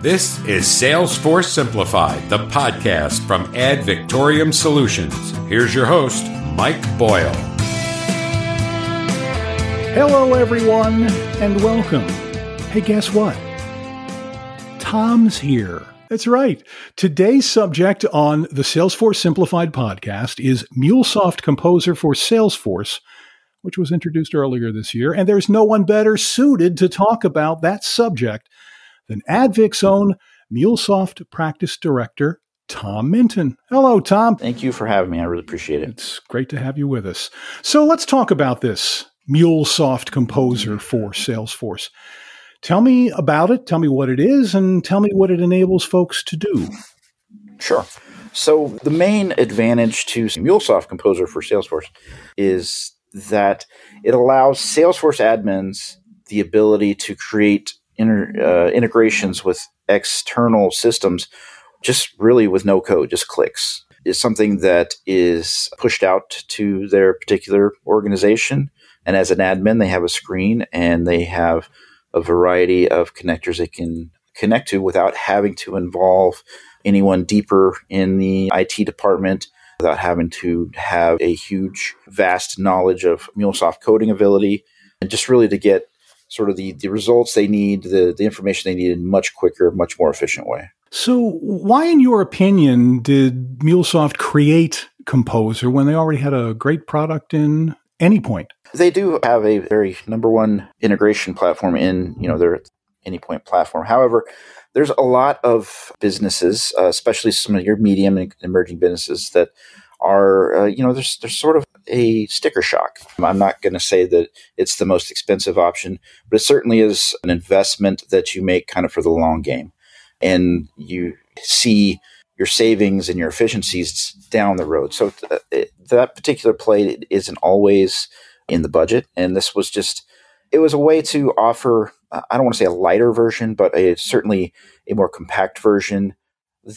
This is Salesforce Simplified, the podcast from Ad Victoriam Solutions. Here's your host, Mike Boyle. Hello, everyone, and welcome. Hey, guess what? Tom's here. That's right. Today's subject on the Salesforce Simplified podcast is MuleSoft Composer for Salesforce, which was introduced earlier this year. And there's no one better suited to talk about that subject than Advic's own MuleSoft practice director, Tom Minton. Hello, Tom. Thank you for having me. I really appreciate it. It's great to have you with us. So let's talk about this MuleSoft Composer for Salesforce. Tell me about it, tell me what it is, and tell me what it enables folks to do. Sure. So, the main advantage to MuleSoft Composer for Salesforce is that it allows Salesforce admins the ability to create inter, uh, integrations with external systems just really with no code, just clicks. Is something that is pushed out to their particular organization. And as an admin, they have a screen and they have a variety of connectors they can connect to without having to involve anyone deeper in the IT department, without having to have a huge, vast knowledge of MuleSoft coding ability, and just really to get sort of the, the results they need, the, the information they need in much quicker, much more efficient way. So, why, in your opinion, did MuleSoft create Composer when they already had a great product in AnyPoint? They do have a very number one integration platform in you know their AnyPoint platform. However, there's a lot of businesses, uh, especially some of your medium and emerging businesses, that are uh, you know there's there's sort of a sticker shock. I'm not going to say that it's the most expensive option, but it certainly is an investment that you make kind of for the long game, and you see your savings and your efficiencies down the road. So th- uh, that particular play isn't always in the budget. And this was just, it was a way to offer, I don't want to say a lighter version, but a, certainly a more compact version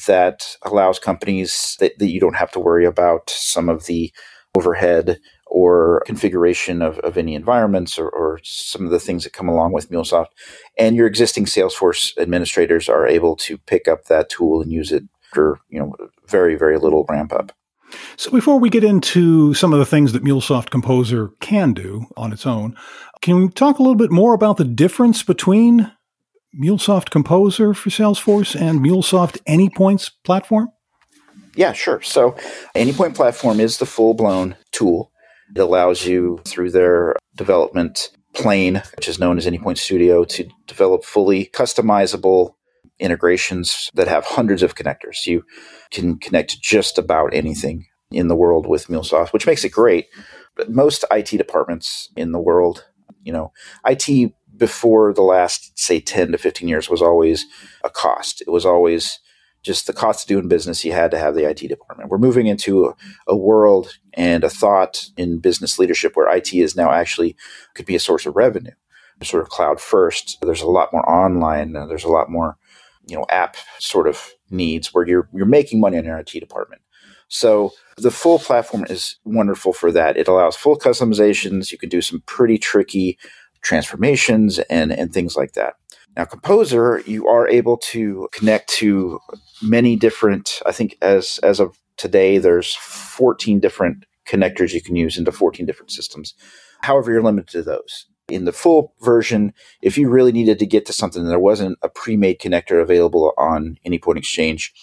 that allows companies that, that you don't have to worry about some of the overhead or configuration of, of any environments or, or, some of the things that come along with MuleSoft. And your existing Salesforce administrators are able to pick up that tool and use it for, you know, very, very little ramp up. So before we get into some of the things that MuleSoft Composer can do on its own, can we talk a little bit more about the difference between MuleSoft Composer for Salesforce and MuleSoft AnyPoints platform? Yeah, sure. So AnyPoint platform is the full-blown tool. It allows you through their development plane, which is known as AnyPoint Studio, to develop fully customizable integrations that have hundreds of connectors. You can connect just about anything in the world with MuleSoft, which makes it great. But most IT departments in the world, you know, IT before the last, say, 10 to 15 years was always a cost. It was always just the cost of doing business. You had to have the IT department. We're moving into a, a world and a thought in business leadership where IT is now actually could be a source of revenue sort of cloud first. There's a lot more online. There's a lot more you know app sort of needs where you're you're making money in your IT department. So the full platform is wonderful for that. It allows full customizations. You can do some pretty tricky transformations and and things like that. Now Composer, you are able to connect to many different. I think as as of today, there's 14 different connectors you can use into 14 different systems. However, you're limited to those in the full version, if you really needed to get to something, there wasn't a pre-made connector available on AnyPoint Exchange.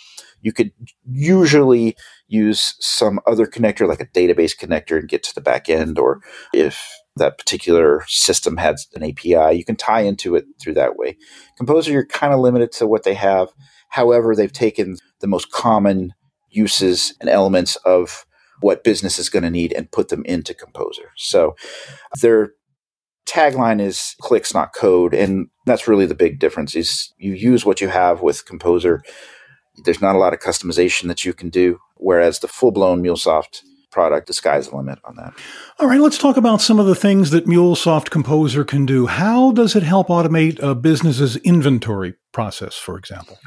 You could usually use some other connector, like a database connector, and get to the back end. Or if that particular system has an API, you can tie into it through that way. Composer, you're kind of limited to what they have. However, they've taken the most common uses and elements of what business is going to need and put them into Composer. So they're tagline is clicks not code and that's really the big difference is you use what you have with composer there's not a lot of customization that you can do whereas the full-blown mulesoft product the sky's the limit on that. All right let's talk about some of the things that mulesoft composer can do. How does it help automate a business's inventory process for example?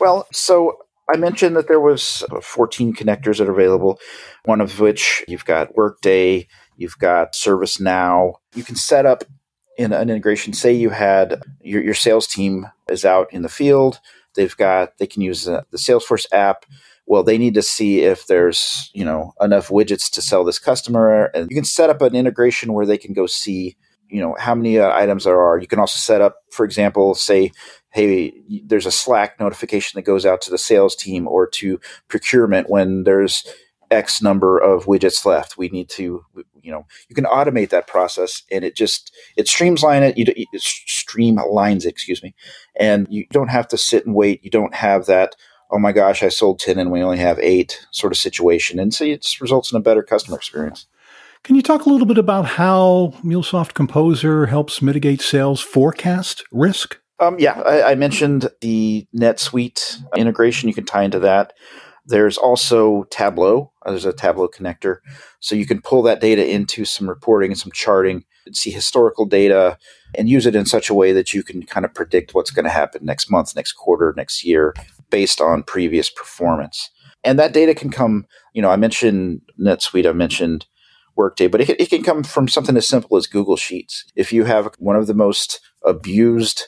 Well so I mentioned that there was uh, 14 connectors that are available, one of which you've got Workday, You've got ServiceNow. You can set up in an integration, say you had your, your sales team is out in the field, they've got, they can use the, the Salesforce app. Well, they need to see if there's, you know, enough widgets to sell this customer. And you can set up an integration where they can go see, you know, how many uh, items there are. You can also set up, for example, say, hey, there's a Slack notification that goes out to the sales team or to procurement when there's X number of widgets left. We need to, you know, you can automate that process, and it just it streamlines it. You it streamlines, excuse me, and you don't have to sit and wait. You don't have that. Oh my gosh, I sold ten and we only have eight sort of situation, and so it just results in a better customer experience. Can you talk a little bit about how MuleSoft Composer helps mitigate sales forecast risk? Um, yeah, I, I, mentioned the NetSuite integration. You can tie into that. There's also Tableau. Uh, there's a Tableau connector. So you can pull that data into some reporting and some charting, and see historical data, and use it in such a way that you can kind of predict what's going to happen next month, next quarter, next year based on previous performance. And that data can come, you know, I mentioned NetSuite, I mentioned Workday, but it, it can come from something as simple as Google Sheets. If you have one of the most abused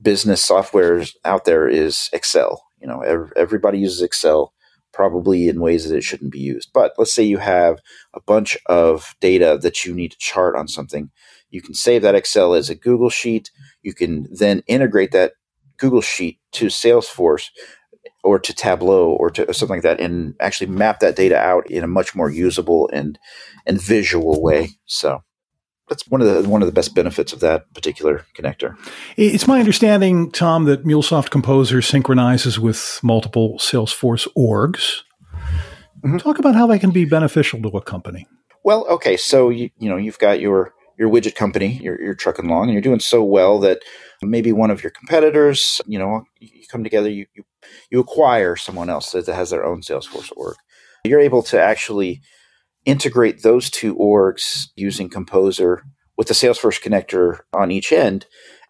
business softwares out there is Excel. You know, everybody uses Excel probably in ways that it shouldn't be used. But let's say you have a bunch of data that you need to chart on something. You can save that Excel as a Google Sheet. You can then integrate that Google Sheet to Salesforce or to Tableau or to something like that and actually map that data out in a much more usable and and visual way. So that's one of the one of the best benefits of that particular connector. It's my understanding, Tom, that MuleSoft Composer synchronizes with multiple Salesforce orgs. Mm-hmm. Talk about how that can be beneficial to a company. Well, okay, so you you know you've got your your widget company, you're, you're trucking along, and you're doing so well that maybe one of your competitors, you know, you come together, you you, you acquire someone else that has their own Salesforce org. You're able to actually integrate those two orgs using Composer with the Salesforce connector on each end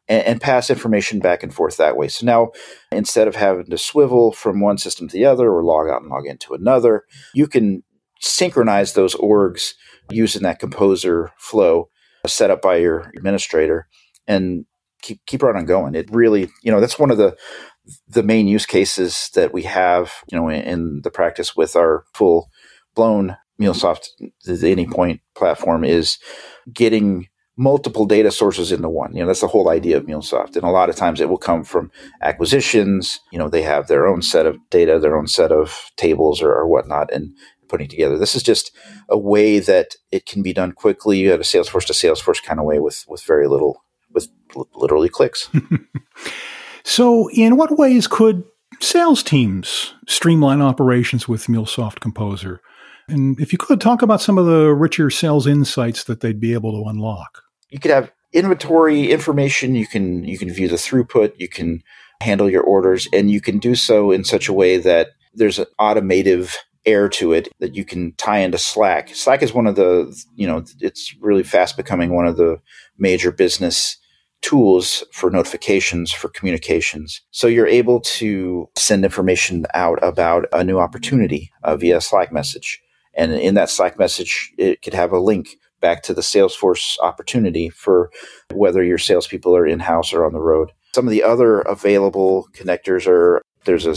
and, and, pass information back and forth that way. So now instead of having to swivel from one system to the other or log out and log into another, you can synchronize those orgs using that Composer flow set up by your administrator and keep keep right on going. It really, you know, that's one of the the main use cases that we have, you know, in, in the practice with our full blown MuleSoft, the Anypoint platform, is getting multiple data sources into one. You know, that's the whole idea of MuleSoft. And a lot of times it will come from acquisitions. You know, they have their own set of data, their own set of tables or, or whatnot, and putting together. This is just a way that it can be done quickly You have a Salesforce to Salesforce kind of way with with very little, with literally clicks. so, in what ways could sales teams streamline operations with MuleSoft Composer? And if you could talk about some of the richer sales insights that they'd be able to unlock. You could have inventory information, you can you can view the throughput, you can handle your orders, and you can do so in such a way that there's an automative air to it that you can tie into Slack. Slack is one of the, you know, it's really fast becoming one of the major business tools for notifications for communications. So you're able to send information out about a new opportunity uh, via Slack message. And in that Slack message, it could have a link back to the Salesforce opportunity for whether your salespeople are in house or on the road. Some of the other available connectors are there's a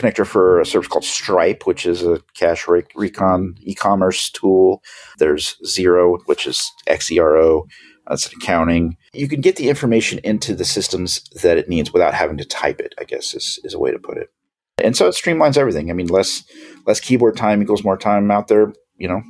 connector for a service called Stripe, which is a cash recon e-commerce tool. There's Xero, which is XERO. That's an accounting. You can get the information into the systems that it needs without having to type it, I guess is, is a way to put it. And so it streamlines everything. I mean, less less keyboard time equals more time out there, you know,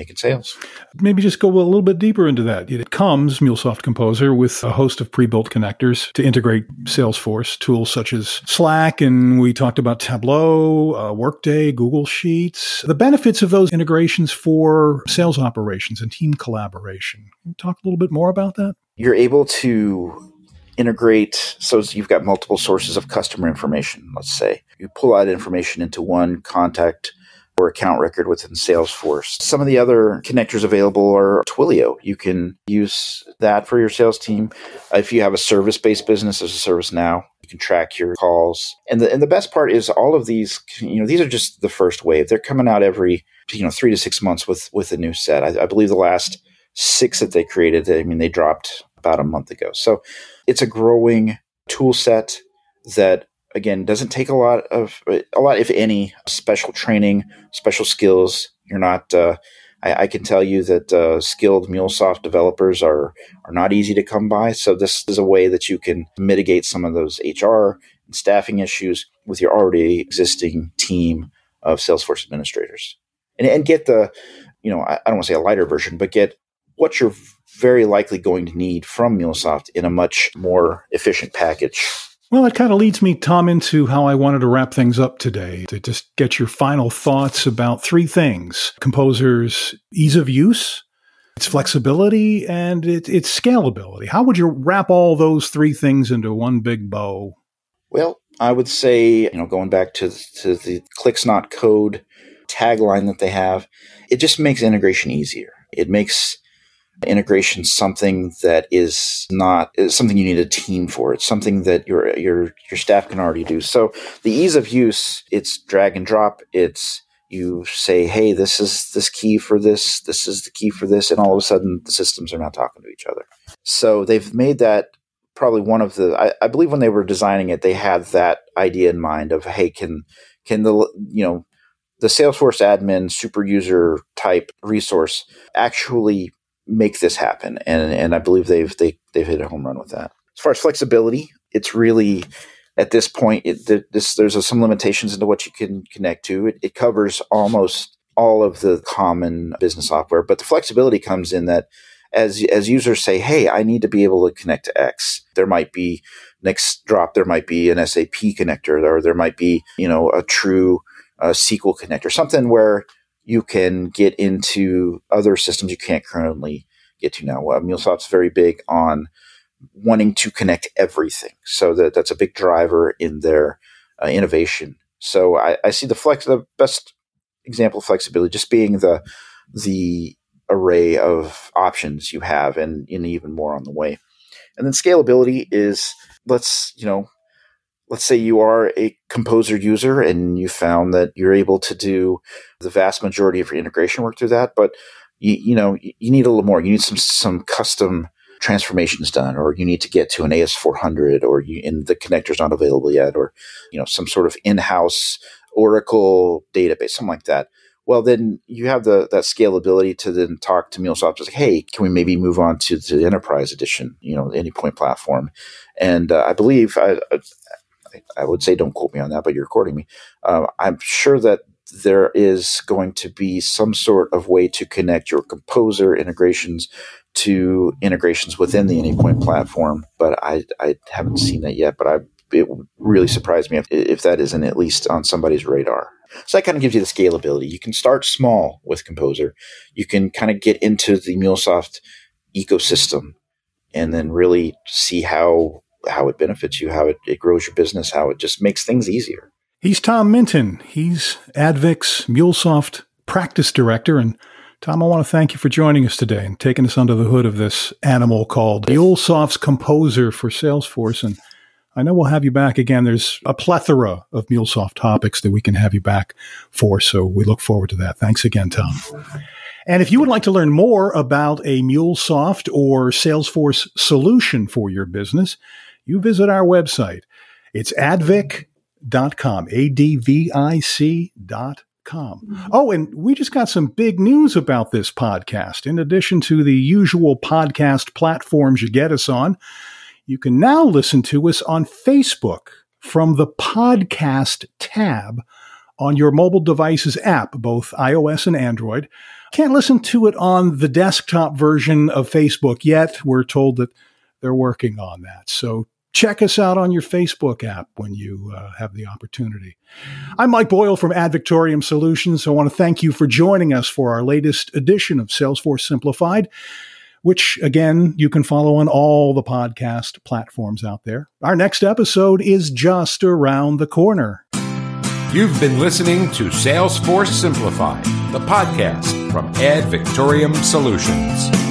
making sales. Maybe just go a little bit deeper into that. It comes, MuleSoft Composer, with a host of pre-built connectors to integrate Salesforce tools such as Slack, and we talked about Tableau, uh, Workday, Google Sheets. The benefits of those integrations for sales operations and team collaboration. Can you talk a little bit more about that? You're able to integrate so you've got multiple sources of customer information let's say you pull out information into one contact or account record within salesforce. Some of the other connectors available are twilio. You can use that for your sales team. If you have a service-based business as a service now. You can track your calls. And the, and the best part is all of these you know these are just the first wave. They're coming out every you know three to six months with with a new set. I, I believe the last six that they created. I mean, they dropped about a month ago. So it's a growing tool set that again doesn't take a lot of a lot if any special training special skills. You're not uh, I, I, can tell you that uh, skilled mulesoft developers are are not easy to come by. So this is a way that you can mitigate some of those hr and staffing issues with your already existing team of salesforce administrators. And, and get the you know i, I don't want to say a lighter version but get what you're very likely going to need from mulesoft in a much more efficient package well, it kind of leads me, Tom, into how I wanted to wrap things up today to just get your final thoughts about three things Composer's ease of use, its flexibility, and it, its scalability. How would you wrap all those three things into one big bow? Well, I would say, you know, going back to, to the clicks not code tagline that they have, it just makes integration easier. It makes integration something that is not is something you need a team for. It's something that your your your staff can already do. So the ease of use, it's drag and drop. It's you say, hey, this is this key for this, this is the key for this, and all of a sudden the systems are not talking to each other. So they've made that probably one of the I, I believe when they were designing it, they had that idea in mind of hey, can can the you know the Salesforce admin super user type resource actually make this happen. And and I believe they've they they've hit a home run with that. As far as flexibility, it's really at this point it, this there's a, some limitations into what you can connect to. It, it covers almost all of the common business software, but the flexibility comes in that as as users say, "Hey, I need to be able to connect to X." There might be next drop. There might be an SAP connector, or there might be you know a true uh, SQL connector, something where you can get into other systems you can't currently get to now. Uh, MuleSoft's very big on wanting to connect everything, so that that's a big driver in their uh, innovation. So I, I, see the flex, the best example of flexibility, just being the the array of options you have, and, and even more on the way. And then scalability is let's you know let's say you are a composer user and you found that you're able to do the vast majority of your integration work through that but you, you know you need a little more. You need some some custom transformations done or you need to get to an AS400 or you, and the connector's not available yet or you know some sort of in-house Oracle database something like that. Well then you have the that scalability to then talk to MuleSoft just like hey can we maybe move on to, the enterprise edition you know Anypoint platform? And uh, I believe I, I would say don't quote me on that, but you're quoting me. Uh, I'm sure that there is going to be some sort of way to connect your composer integrations to integrations within the Anypoint platform, but I, I haven't seen that yet. But I, it would really surprise me if, if that isn't at least on somebody's radar. So that kind of gives you the scalability. You can start small with Composer. You can kind of get into the MuleSoft ecosystem and then really see how how it benefits you, how it, it grows your business, how it just makes things easier. He's Tom Minton. He's Advic's MuleSoft practice director. And Tom, I want to thank you for joining us today and taking us under the hood of this animal called MuleSoft's Composer for Salesforce. And I know we'll have you back again. There's a plethora of MuleSoft topics that we can have you back for. So we look forward to that. Thanks again, Tom. And if you would like to learn more about a MuleSoft or Salesforce solution for your business, you visit our website. It's advic.com, A D V I C.com. Mm-hmm. Oh, and we just got some big news about this podcast. In addition to the usual podcast platforms you get us on, you can now listen to us on Facebook from the podcast tab on your mobile device's app, both iOS and Android. Can't listen to it on the desktop version of Facebook yet. We're told that they're working on that. So check us out on your Facebook app when you uh, have the opportunity. I'm Mike Boyle from Ad Victoriam Solutions. I want to thank you for joining us for our latest edition of Salesforce Simplified, which again, you can follow on all the podcast platforms out there. Our next episode is just around the corner. You've been listening to Salesforce Simplified, the podcast from Ad Victoriam Solutions.